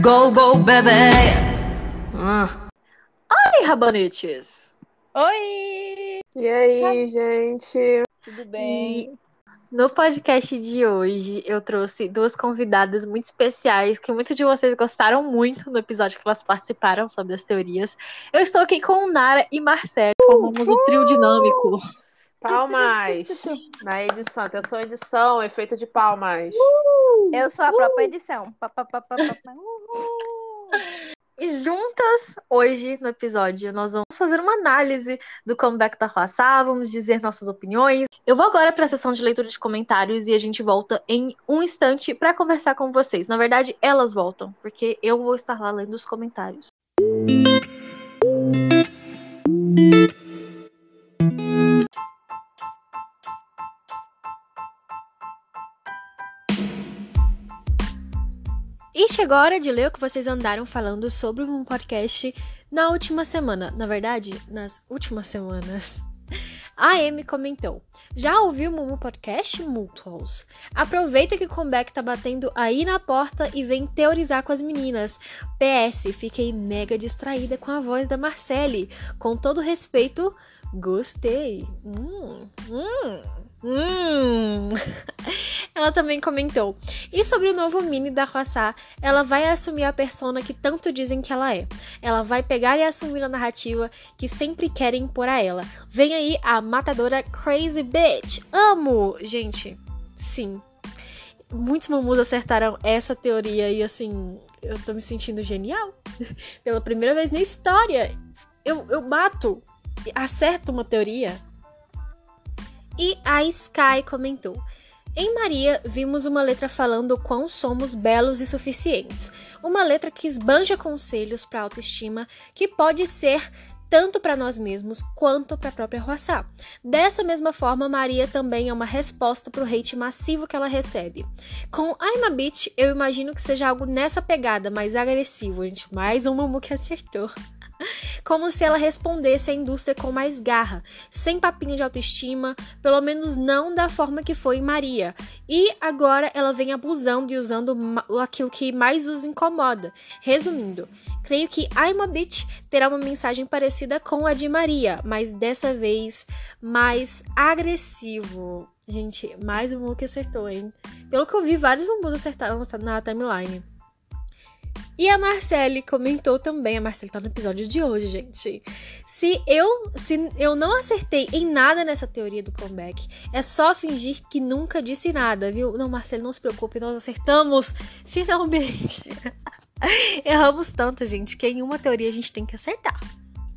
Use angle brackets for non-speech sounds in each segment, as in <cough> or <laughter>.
Go, go, bebê! Oi, rabanetes! Oi! E aí, gente? Tudo bem? No podcast de hoje, eu trouxe duas convidadas muito especiais que muitos de vocês gostaram muito no episódio que elas participaram sobre as teorias. Eu estou aqui com Nara e Marcelo, formamos o trio dinâmico. Palmas! <laughs> Na edição, atenção edição, efeito de palmas. Eu sou a própria edição. Pa, pa, pa, pa, pa, pa. Uhul. E juntas, hoje, no episódio, nós vamos fazer uma análise do comeback da Roaçá, vamos dizer nossas opiniões. Eu vou agora para a sessão de leitura de comentários e a gente volta em um instante para conversar com vocês. Na verdade, elas voltam, porque eu vou estar lá lendo os comentários. Chegou a hora de ler o que vocês andaram falando sobre um podcast na última semana. Na verdade, nas últimas semanas. <laughs> A Amy comentou: Já ouviu o Mumu Podcast, Multals? Aproveita que o comeback tá batendo aí na porta e vem teorizar com as meninas. PS, fiquei mega distraída com a voz da Marcele. Com todo respeito, gostei. Hum, hum, hum. <laughs> Ela também comentou: E sobre o novo mini da Roaçá, ela vai assumir a persona que tanto dizem que ela é. Ela vai pegar e assumir a narrativa que sempre querem impor a ela. Vem aí a matadora Crazy Bitch. Amo! Gente, sim. Muitos mamus acertaram essa teoria e assim, eu tô me sentindo genial. <laughs> Pela primeira vez na história, eu, eu bato, acerto uma teoria. E a Sky comentou: Em Maria, vimos uma letra falando quão somos belos e suficientes. Uma letra que esbanja conselhos para autoestima, que pode ser tanto para nós mesmos quanto para a própria Roaçá. Dessa mesma forma, Maria também é uma resposta para o hate massivo que ela recebe. Com I'm a Bitch, eu imagino que seja algo nessa pegada, mais agressivo, gente. Mais um Mumu que acertou como se ela respondesse à indústria com mais garra, sem papinho de autoestima, pelo menos não da forma que foi em Maria. E agora ela vem abusando e usando aquilo que mais os incomoda. Resumindo, creio que I'm a Bitch terá uma mensagem parecida com a de Maria, mas dessa vez mais agressivo. Gente, mais um que acertou, hein? Pelo que eu vi, vários bumbus acertaram na timeline. E a Marcele comentou também, a Marcele tá no episódio de hoje, gente. Se eu, se eu não acertei em nada nessa teoria do comeback, é só fingir que nunca disse nada, viu? Não, Marcele, não se preocupe, nós acertamos <laughs> finalmente. <laughs> Erramos tanto, gente, que em uma teoria a gente tem que acertar.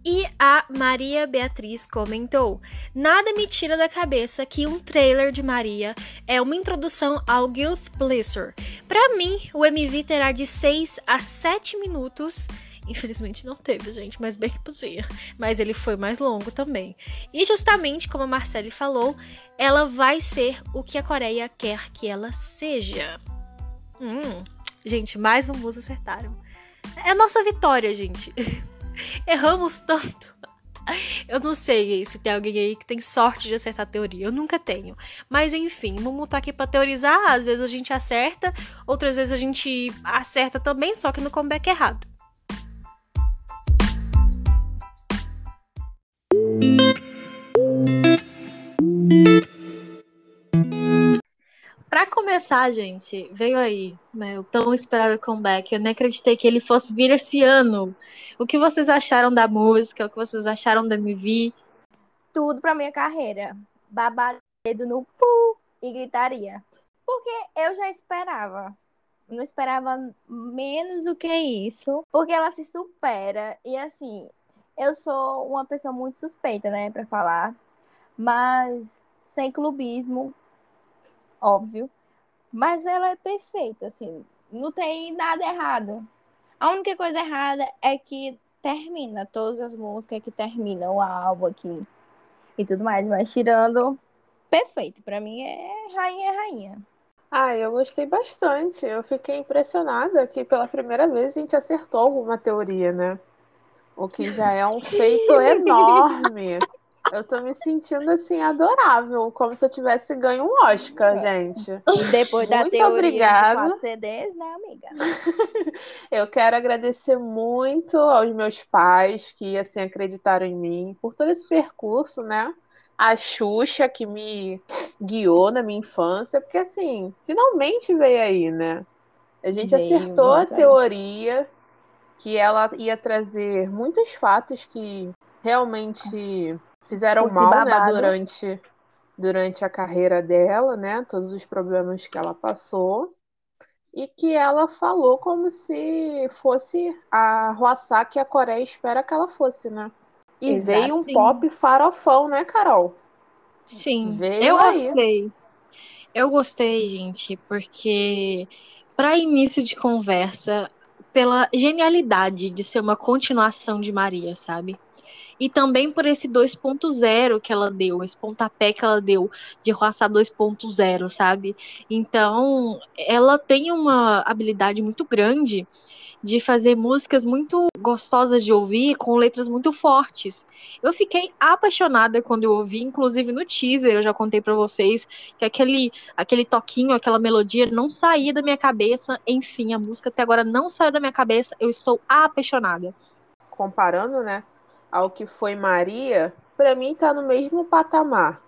E a Maria Beatriz comentou: Nada me tira da cabeça que um trailer de Maria é uma introdução ao Guild Pleasure. Para mim, o MV terá de 6 a 7 minutos. Infelizmente não teve, gente, mas bem que podia. Mas ele foi mais longo também. E justamente como a Marcele falou, ela vai ser o que a Coreia quer que ela seja. Hum, gente, mais vamos acertaram. É a nossa vitória, gente. <laughs> <laughs> Erramos tanto. Eu não sei se tem alguém aí que tem sorte de acertar a teoria. Eu nunca tenho. Mas enfim, vamos tá aqui pra teorizar. Às vezes a gente acerta, outras vezes a gente acerta também, só que no comeback errado. Começar, gente, veio aí, né, o tão esperado comeback. Eu nem acreditei que ele fosse vir esse ano. O que vocês acharam da música? O que vocês acharam do MV? Tudo pra minha carreira. Babar dedo no pu e gritaria. Porque eu já esperava. Não esperava menos do que isso. Porque ela se supera. E assim, eu sou uma pessoa muito suspeita, né, pra falar. Mas sem clubismo, óbvio. Mas ela é perfeita, assim. Não tem nada errado. A única coisa errada é que termina todas as músicas que terminam o álbum aqui e tudo mais, mas tirando perfeito, para mim é rainha rainha. Ah, eu gostei bastante. Eu fiquei impressionada que pela primeira vez a gente acertou alguma teoria, né? O que já é um <laughs> feito enorme. Eu tô me sentindo assim adorável, como se eu tivesse ganho um Oscar, gente. Depois da Muito teoria obrigada. de quatro CDs, né, amiga? <laughs> Eu quero agradecer muito aos meus pais que assim acreditaram em mim por todo esse percurso, né? A Xuxa que me guiou na minha infância, porque assim, finalmente veio aí, né? A gente Veio acertou a muito aí. teoria que ela ia trazer muitos fatos que realmente fizeram mal, né, durante, durante a carreira dela, né? Todos os problemas que ela passou. E que ela falou como se fosse a Roçá que a Coreia espera que ela fosse, né? E Exato. veio um pop farofão, né, Carol? Sim, Veio eu aí. gostei. Eu gostei, gente, porque para início de conversa, pela genialidade de ser uma continuação de Maria, sabe? E também por esse 2.0 que ela deu, esse pontapé que ela deu de roçar 2.0, sabe? Então, ela tem uma habilidade muito grande de fazer músicas muito gostosas de ouvir, com letras muito fortes. Eu fiquei apaixonada quando eu ouvi, inclusive no teaser, eu já contei pra vocês que aquele, aquele toquinho, aquela melodia não saía da minha cabeça. Enfim, a música até agora não saiu da minha cabeça. Eu estou apaixonada. comparando, né, ao que foi Maria, para mim tá no mesmo patamar.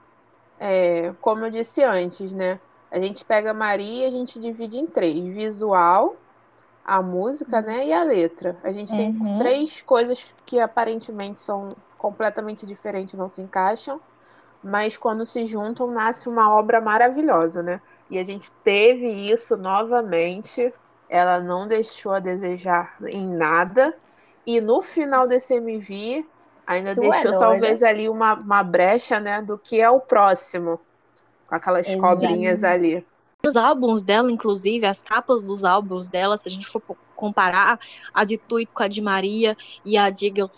É, como eu disse antes, né? A gente pega Maria e a gente divide em três: visual, a música, né, e a letra. A gente tem Uhum. três coisas que aparentemente são completamente diferentes, não se encaixam, mas quando se juntam nasce uma obra maravilhosa, né? E a gente teve isso novamente. Ela não deixou a desejar em nada. E no final desse MV, ainda Tu é deixou doida. talvez ali uma, uma brecha, né, do que é o próximo. Com aquelas Exato. cobrinhas ali. Os álbuns dela, inclusive, as capas dos álbuns dela, se a gente for comparar a de Tweet com a de Maria e a de Girls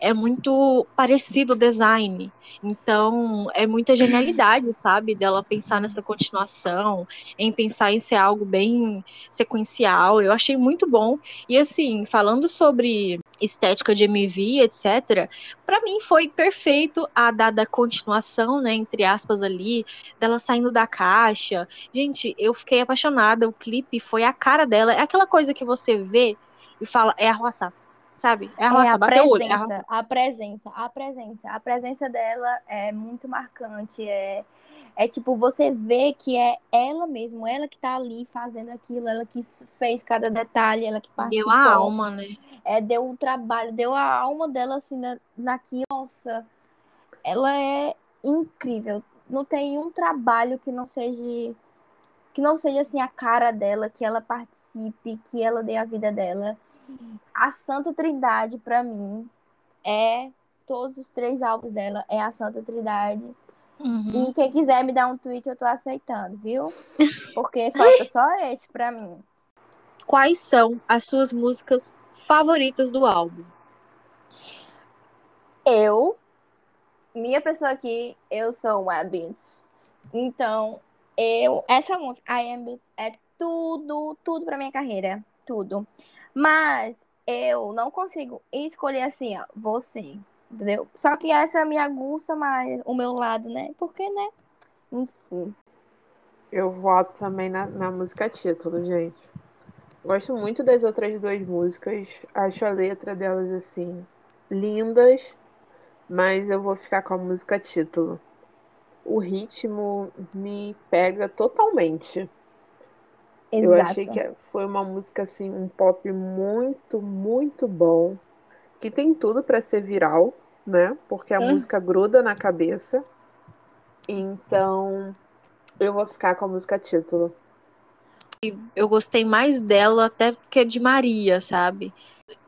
é muito parecido o design. Então, é muita genialidade, sabe? Dela pensar nessa continuação, em pensar em ser algo bem sequencial. Eu achei muito bom. E, assim, falando sobre estética de MV, etc., pra mim foi perfeito a dada continuação, né, entre aspas ali, dela saindo da caixa. Gente, eu fiquei apaixonada. O clipe foi a cara dela. É aquela coisa que você vê e fala, é a Roçá, sabe? É a É a bateu o olho. É presença, a presença, a presença. A presença dela é muito marcante. É, é tipo, você vê que é ela mesmo, ela que tá ali fazendo aquilo, ela que fez cada detalhe, ela que Deu participou. a alma, né? É, deu o trabalho, deu a alma dela assim na, naquilo. Nossa, ela é incrível. Não tem um trabalho que não seja que não seja assim a cara dela, que ela participe, que ela dê a vida dela. A Santa Trindade pra mim é todos os três álbuns dela é a Santa Trindade. Uhum. E quem quiser me dar um tweet, eu tô aceitando, viu? Porque falta só esse pra mim. Quais são as suas músicas favoritas do álbum? Eu, minha pessoa aqui, eu sou uma bitch. Então, eu, essa música, I Am Bitch, é tudo, tudo pra minha carreira. Tudo. Mas eu não consigo escolher assim, ó, você, entendeu? Só que essa me aguça mais o meu lado, né? Porque, né? Enfim. Eu voto também na, na música título, gente. Gosto muito das outras duas músicas. Acho a letra delas, assim, lindas. Mas eu vou ficar com a música título. O ritmo me pega totalmente. Eu Exato. achei que foi uma música, assim, um pop muito, muito bom. Que tem tudo pra ser viral, né? Porque a Hum. música gruda na cabeça. Então, eu vou ficar com a música título. Eu gostei mais dela até que de Maria, sabe?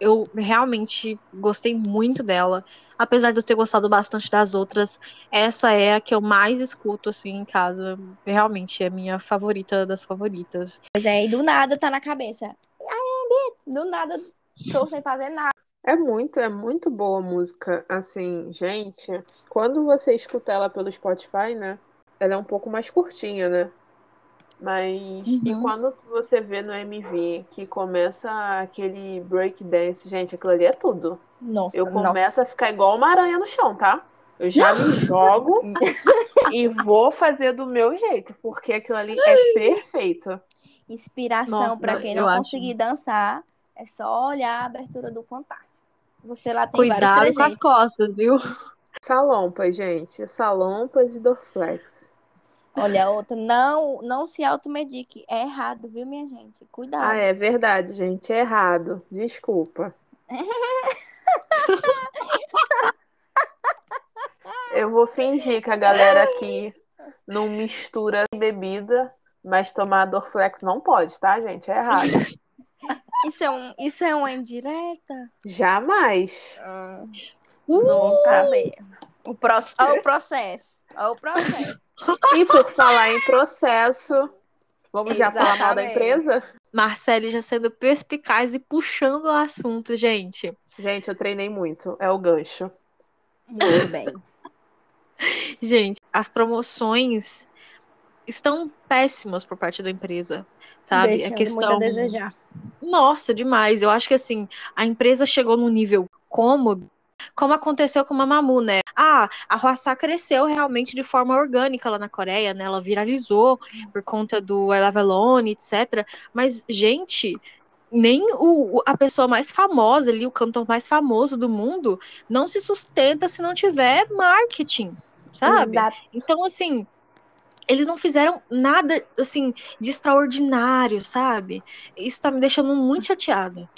Eu realmente gostei muito dela. Apesar de eu ter gostado bastante das outras, essa é a que eu mais escuto assim em casa. Realmente é a minha favorita das favoritas. Pois é, e do nada tá na cabeça. Do nada, tô sem fazer nada. É muito, é muito boa a música. Assim, gente, quando você escuta ela pelo Spotify, né? Ela é um pouco mais curtinha, né? Mas. E Uhum. quando você vê no MV que começa aquele breakdance, gente, aquilo ali é tudo. Nossa, Eu nossa. começo a ficar igual uma aranha no chão, tá? Eu já me <laughs> jogo <laughs> e vou fazer do meu jeito, porque aquilo ali é perfeito. Inspiração Nossa, pra quem eu não acho. conseguir dançar, é só olhar a abertura do Fantástico. Você lá tem Cuidado com as costas, viu? Salompas, gente. Salompas e Dorflex. Olha, outra, não, não se automedique. É errado, viu, minha gente? Cuidado. Ah, é verdade, gente. É errado. Desculpa. <laughs> Eu vou fingir que a galera aqui não mistura bebida, mas tomar Dorflex não pode, tá, gente? É errado. Isso, é um, isso é uma indireta? Jamais. Ah, Uh, não vou saber. O, pro, ó, o processo. Ó, o processo. E por falar em processo, vamos já falar mal da Exatamente. empresa? Marcele já sendo perspicaz e puxando o assunto, gente. Gente, eu treinei muito. É o gancho. Muito bem. <laughs> Gente, as promoções estão péssimas por parte da empresa, sabe? Deixando a questão. muito a desejar. Nossa, demais. Eu acho que assim, a empresa chegou num nível cômodo, como aconteceu com a Mamamoo, né? Ah, a Hwasa cresceu realmente de forma orgânica lá na Coreia, né? Ela viralizou por conta do I Love Alone, etc. Mas, gente, nem o- a pessoa mais famosa ali, o cantor mais famoso do mundo, não se sustenta se não tiver marketing, sabe? Exato. Então, assim, eles não fizeram nada, assim, de extraordinário, sabe? Isso tá me deixando muito chateada.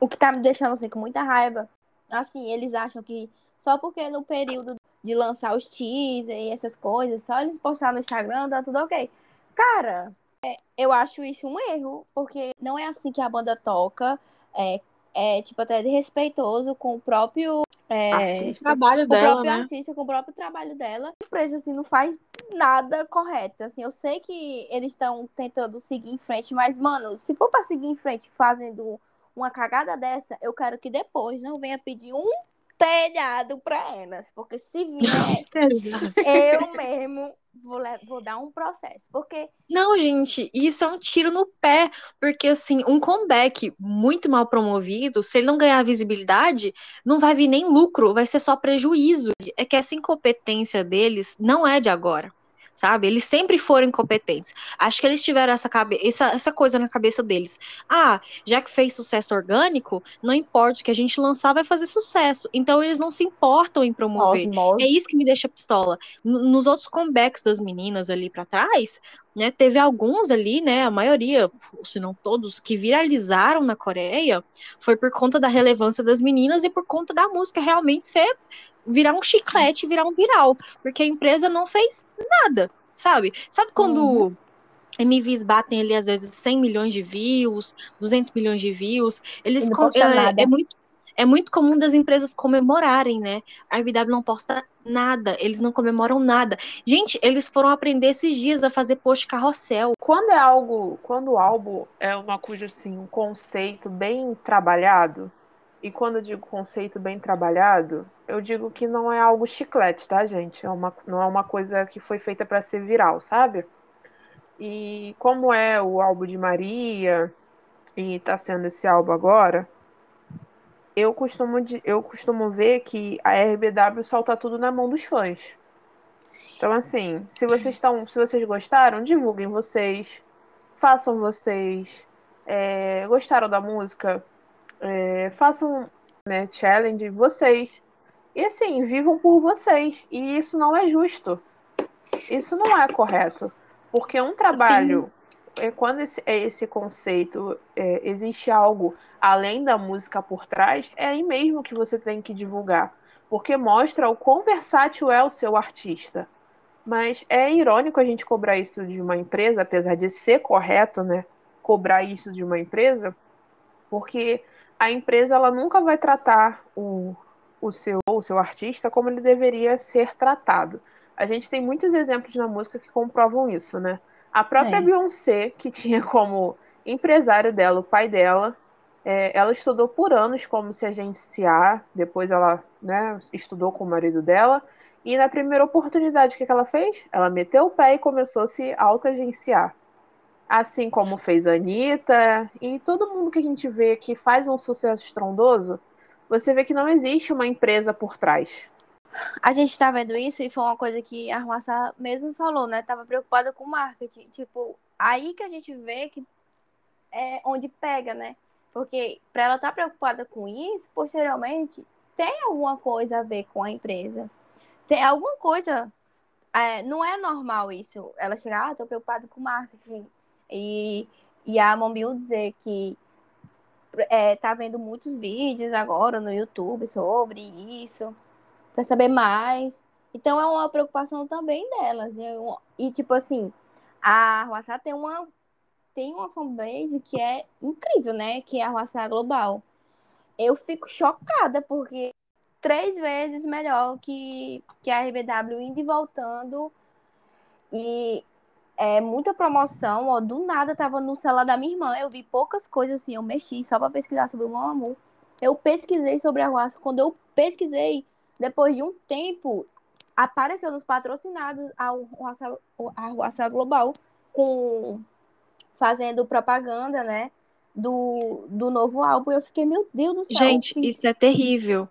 O que tá me deixando assim com muita raiva, assim, eles acham que só porque no período de lançar os teaser e essas coisas, só eles postar no Instagram, tá tudo ok. Cara, é, eu acho isso um erro, porque não é assim que a banda toca, é, é tipo até desrespeitoso com o próprio é, Artista. trabalho o dela, próprio né? artista, com o próprio trabalho dela. A empresa, assim, não faz nada correto. Assim, eu sei que eles estão tentando seguir em frente, mas, mano, se for pra seguir em frente fazendo uma cagada dessa, eu quero que depois não venha pedir um telhado pra elas. Porque se vier, <laughs> eu mesmo vou, vou dar um processo. Porque Não, gente, isso é um tiro no pé, porque assim, um comeback muito mal promovido, se ele não ganhar visibilidade, não vai vir nem lucro, vai ser só prejuízo. É que essa incompetência deles não é de agora. Sabe? Eles sempre foram incompetentes. Acho que eles tiveram essa, cabe essa, essa coisa na cabeça deles. Ah, já que fez sucesso orgânico, não importa o que a gente lançar, vai fazer sucesso. Então eles não se importam em promover. osmose. É isso que me deixa pistola. N- Nos outros comebacks das meninas ali pra trás, né, teve alguns ali, né, a maioria, se não todos, que viralizaram na Coreia, foi por conta da relevância das meninas e por conta da música realmente ser virar um chiclete, virar um viral, porque a empresa não fez nada, sabe? Sabe quando Uhum. MVs batem ali às vezes 100 milhões de views, 200 milhões de views, eles com- é, é muito é muito comum das empresas comemorarem, né? A RBW não posta nada, eles não comemoram nada. Gente, eles foram aprender esses dias a fazer post carrossel. Quando é algo, quando o álbum é uma coisa assim, um conceito bem trabalhado, e quando eu digo conceito bem trabalhado, eu digo que não é algo chiclete, tá, gente? É uma, não é uma coisa que foi feita para ser viral, sabe? E como é o álbum de Maria e tá sendo esse álbum agora, eu costumo, eu costumo ver que a RBW solta tudo na mão dos fãs. Então, assim, se vocês estão, se vocês gostaram, divulguem vocês, façam vocês. É, gostaram da música? É, façam né, challenge vocês. E assim, vivam por vocês. E isso não é justo. Isso não é correto. Porque um trabalho, é, quando esse, é esse conceito, é, existe algo além da música por trás, é aí mesmo que você tem que divulgar. Porque mostra o quão versátil é o seu artista. Mas é irônico a gente cobrar isso de uma empresa, apesar de ser correto, né? Cobrar isso de uma empresa, porque a empresa ela nunca vai tratar o, o, seu, o seu artista como ele deveria ser tratado. A gente tem muitos exemplos na música que comprovam isso, né? A própria É. Beyoncé, que tinha como empresário dela o pai dela, é, ela estudou por anos como se agenciar, depois ela né, estudou com o marido dela, e na primeira oportunidade, o que, que ela fez? Ela meteu o pé e começou a se auto-agenciar. Assim como fez a Anitta e todo mundo que a gente vê que faz um sucesso estrondoso, você vê que não existe uma empresa por trás. A gente tá vendo isso e foi uma coisa que a Ruaça mesmo falou, né? Tava preocupada com marketing. Tipo, aí que a gente vê que é onde pega, né? Porque para ela estar tá preocupada com isso, posteriormente, tem alguma coisa a ver com a empresa. Tem alguma coisa. É, não é normal isso. Ela chegar, ah, tô preocupada com marketing. E, e a Mombil dizer que é, tá vendo muitos vídeos agora no YouTube sobre isso para saber mais. Então é uma preocupação também delas. E, tipo assim, a Ruaçá tem uma tem uma fanbase que é incrível, né? Que é a Ruaçá Global. Eu fico chocada porque três vezes melhor que, que a RBW indo e voltando. E é muita promoção, ó, do nada tava no celular da minha irmã, eu vi poucas coisas assim, eu mexi só para pesquisar sobre o meu amor. Eu pesquisei sobre a Ruaça, quando eu pesquisei, depois de um tempo, apareceu nos patrocinados a Arruaça Global com fazendo propaganda, né? Do, do novo álbum. Eu fiquei, meu Deus do céu. Gente, isso é terrível.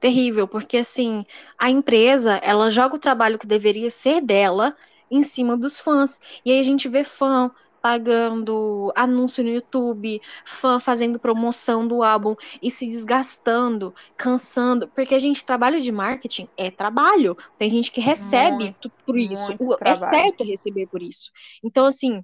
Terrível, porque assim, a empresa, ela joga o trabalho que deveria ser dela em cima dos fãs. E aí a gente vê fã pagando anúncio no YouTube, fã fazendo promoção do álbum e se desgastando, cansando, porque a gente trabalho de marketing é trabalho. Tem gente que recebe muito, por isso, é certo receber por isso. Então assim,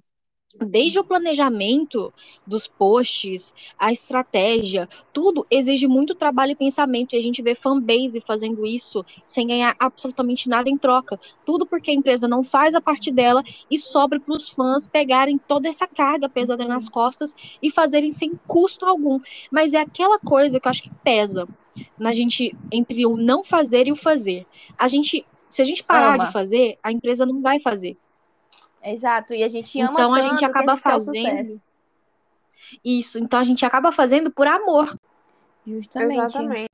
Desde o planejamento dos posts, a estratégia, tudo exige muito trabalho e pensamento. E a gente vê fanbase fazendo isso sem ganhar absolutamente nada em troca. Tudo porque a empresa não faz a parte dela e sobra para os fãs pegarem toda essa carga pesada nas costas e fazerem sem custo algum. Mas é aquela coisa que eu acho que pesa na gente entre o não fazer e o fazer. A gente, se a gente parar Ama. de fazer, a empresa não vai fazer. Exato, e a gente ama Então a gente acaba a gente fazendo. Isso, então a gente acaba fazendo por amor. Justamente. Exatamente.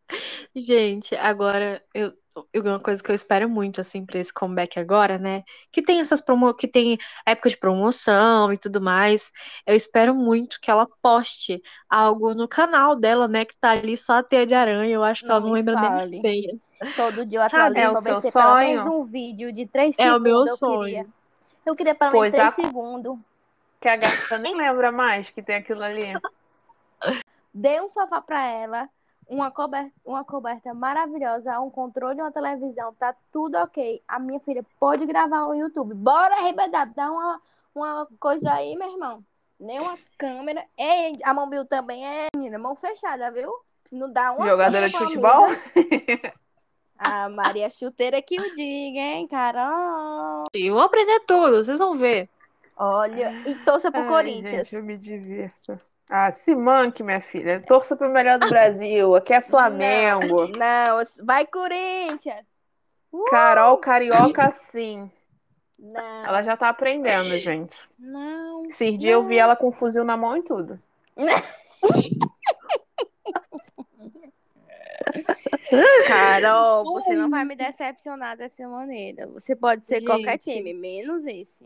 Gente, agora eu, uma coisa que eu espero muito assim para esse comeback agora, né? Que tem essas promo que tem época de promoção e tudo mais. Eu espero muito que ela poste algo no canal dela, né, que tá ali só a teia de aranha. Eu acho que não ela não lembra nem feia. Todo dia eu atualizo é o seu sonho? um vídeo de três segundos. É o meu sonho. Queria. Eu queria pelo menos três segundos. Que a gata nem lembra mais que tem aquilo ali. Dê um sofá pra ela, uma coberta, uma coberta maravilhosa, um controle, uma televisão, tá tudo ok. A minha filha pode gravar o YouTube. Bora, RBW, dá uma, uma coisa aí, meu irmão. Nem uma câmera. Ei, a Mobil também é menina, mão fechada, viu? Não dá uma Jogadora de futebol? <laughs> A Maria Chuteira que o diga, hein, Carol? Eu vou aprender tudo, vocês vão ver. Olha, e torça pro Ai, Corinthians. Gente, eu me divirto. Ah, se manque, minha filha. Torça pro melhor do Brasil. Aqui é Flamengo. Não, não. vai Corinthians. Uh! Carol Carioca, sim. Não. Ela já tá aprendendo, gente. Não. Esses dias eu vi ela com um fuzil na mão e tudo. <laughs> Carol, você não vai me decepcionar dessa maneira. Você pode ser Gente. qualquer time, menos esse.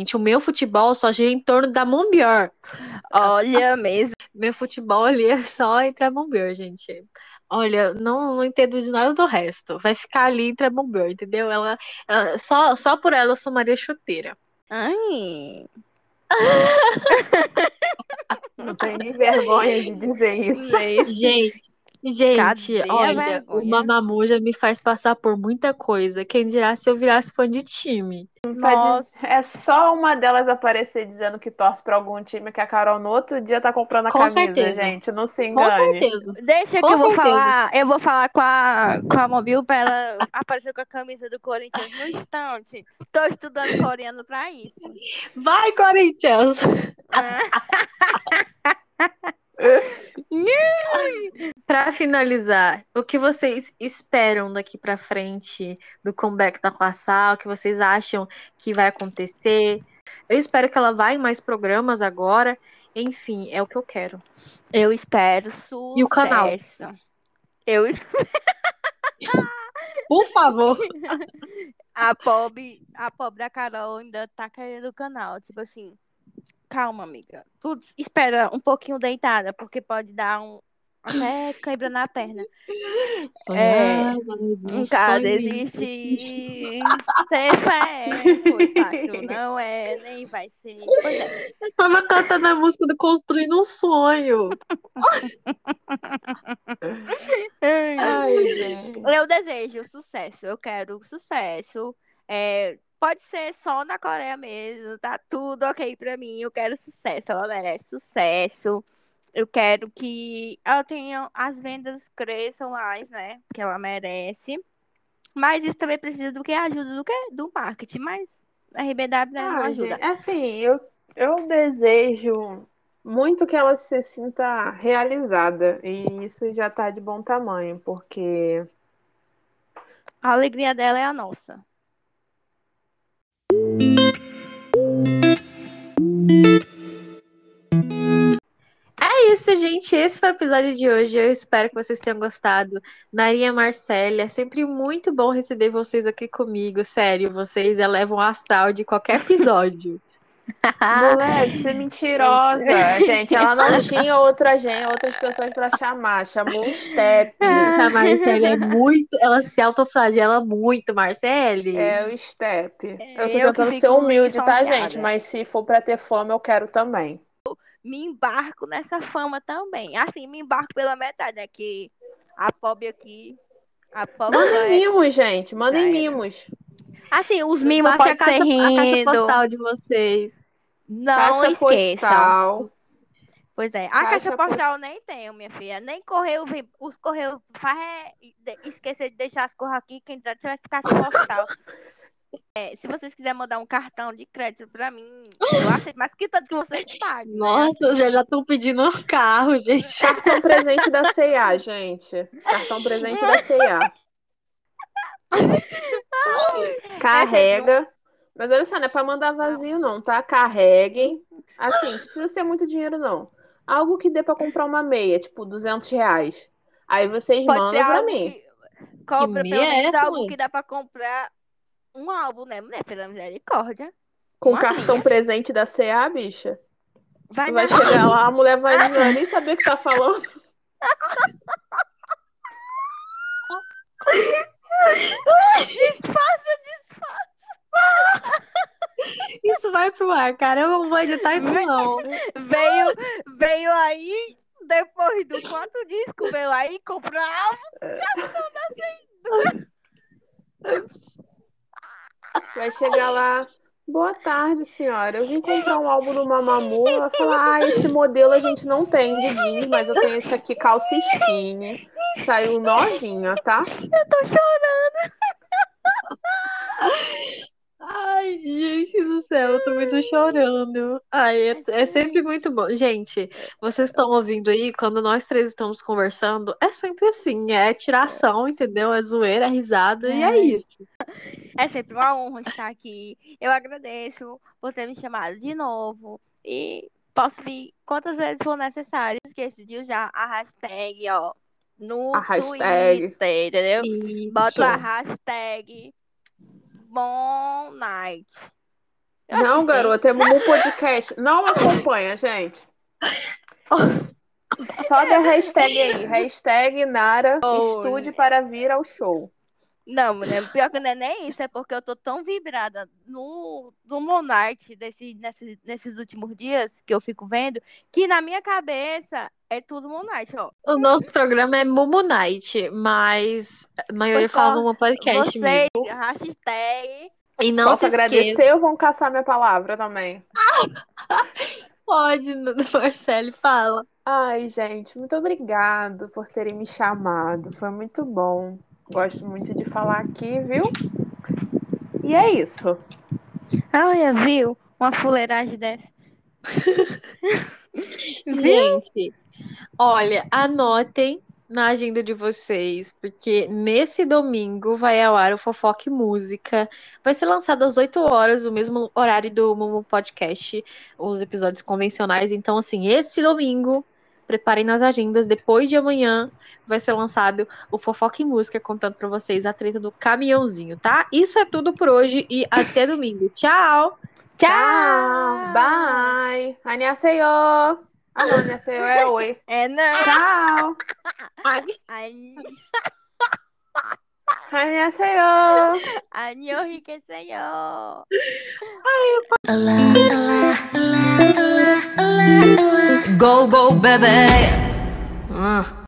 Gente, o meu futebol só gira em torno da Mombior. Olha <laughs> mesmo. Meu futebol ali é só entre a Mombior, gente. Olha, não, não entendo de nada do resto. Vai ficar ali entre a Mombior, entendeu? Ela, ela, só, só por ela eu sou Maria Chuteira. Ai. <laughs> <laughs> não tenho nem vergonha de dizer isso. Gente, Gente, Cadê olha, o Mamamoo já me faz passar por muita coisa. Quem dirá se eu virasse fã de time? Nossa. É só uma delas aparecer dizendo que torce pra algum time que a Carol no outro dia tá comprando a com camisa, certeza. gente. Não se engane. Com certeza. Deixa com que eu vou falar. Eu vou falar com a, com a Mobil pra ela aparecer com a camisa do Corinthians no instante. Tô estudando coreano pra isso. Vai, Corinthians! <laughs> Para finalizar, o que vocês esperam daqui para frente do comeback da Quassal? O que vocês acham que vai acontecer? Eu espero que ela vá em mais programas agora. Enfim, é o que eu quero. Eu espero sucesso. E o canal? Eu Por favor. <laughs> A pobre, a pobre da Carol ainda tá querendo o canal. Tipo assim, calma, amiga. Tu espera um pouquinho deitada, porque pode dar um, até quebrando a perna. É, em casa existe ter fé, pois fácil não é, nem vai ser. Pois é. Tava cantando a música do Construindo um Sonho. Ai, gente. Eu desejo sucesso, eu quero sucesso. É, pode ser só na Coreia mesmo, tá tudo ok pra mim. Eu quero sucesso, ela merece sucesso. Eu quero que ela tenha as vendas cresçam mais, né? Que ela merece. Mas isso também precisa do que ajuda do que do marketing, mas a RBW né, não Ah, ajuda. gente, assim, eu, eu desejo muito que ela se sinta realizada. E isso já tá de bom tamanho, porque A alegria dela é a nossa. Isso, gente. Esse foi o episódio de hoje. Eu espero que vocês tenham gostado. Narinha Marcélia, é sempre muito bom receber vocês aqui comigo. Sério, vocês elevam o astral de qualquer episódio. <laughs> Moleque, você é mentirosa. Gente, ela não tinha outra gente, outras pessoas pra chamar. Chamou o Step. <laughs> A Marcélia é muito. Ela se autoflagela muito, Marcele. É o Step. Eu tô eu tentando ser humilde, tá, gente? Mas se for pra ter fome, eu quero também. Me embarco nessa fama também. Assim, me embarco pela metade, né? Que a pobre aqui. A pobre Mandem é... mimos, gente. Mandem mimos. Assim, os mimos podem a caixa, ser a caixa rindo. postal de vocês. Não Caixa esqueçam. postal. Pois é. A Caixa caixa post- postal nem tenho, minha filha. Nem correio vem. Os correios faz é de- esquecer de deixar as coisas aqui. Quem já tivesse caixa postal. <laughs> É, se vocês quiserem mandar um cartão de crédito pra mim, eu aceito. Mas que tanto que vocês pagam. né? Nossa, já já estão pedindo um carro, gente. Cartão presente da C&A, gente. Cartão presente da C&A. Carrega. Mas olha só, não é pra mandar vazio, não, tá? Carreguem. Assim, precisa ser muito dinheiro, não. Algo que dê pra comprar uma meia, tipo 200 reais. Aí vocês Pode mandam pra mim. que cobra Que pelo meia é menos essa, algo mãe? que dá pra comprar um álbum, né, mulher? Pela misericórdia. Com uma cartão meia. presente da C&A, bicha. Vai, vai na- chegar lá, a mulher vai não vai nem saber o que tá falando. Isso vai pro ar, cara. Eu não vou editar isso, não. veio, veio aí, depois do quanto disco veio aí comprar Vai chegar lá. Boa tarde, senhora. Eu vim comprar um álbum do Mamamoo. Ela fala: Ah, esse modelo a gente não tem de jeans, mas eu tenho esse aqui, calça skinny. Saiu novinha, tá? Eu tô chorando. Ai, gente do céu, eu tô muito chorando. Ai, é, é sempre muito bom. Gente, vocês estão ouvindo aí, quando nós três estamos conversando, é sempre assim, é tiração, entendeu? É zoeira, é risada, e É. isso. É sempre uma honra estar aqui. Eu agradeço por ter me chamado de novo. E posso vir quantas vezes for necessário. Esqueci de usar a hashtag, ó. No A hashtag. Twitter, entendeu? Isso. Bota a hashtag Bom Night. Eu Não, tem. garota, é Mumu Podcast. Não <laughs> acompanha, gente. <laughs> Só da hashtag aí. Hashtag Nara Oi. estude para vir ao show. Não, mulher, pior que não é nem isso, é porque eu tô tão vibrada no, no Monarch desse, nesse- nesses últimos dias que eu fico vendo, que na minha cabeça é tudo Monarch, ó. O nosso programa é Mumu Night, mas a maioria Pois fala Mumu Podcast Vocês, mesmo. hashtag, E não Posso agradecer ou vão caçar minha palavra também? <laughs> pode, <laughs> Marcele, fala. Ai, gente, muito obrigado por terem me chamado. Foi muito bom. Gosto muito de falar aqui, viu? E é isso. olha, viu? Uma fuleiragem dessa. <laughs> Gente, olha, anotem na agenda de vocês, porque nesse domingo vai ao ar o Fofoque Música. Vai ser lançado às 8 horas, o mesmo horário do Mumu Podcast, os episódios convencionais. Então, assim, esse domingo, preparem nas agendas. Depois de amanhã vai ser lançado o Fofoca em Música, contando para vocês a treta do caminhãozinho, tá? Isso é tudo por hoje e até domingo. Tchau! Tchau! Tchau. Bye! Annyeonghaseyo! Ah, não, Annyeonghaseyo é oi. É, não. Tchau! 안녕하세요. 안녕히 계세요. 아유, Go, go, baby. Uh.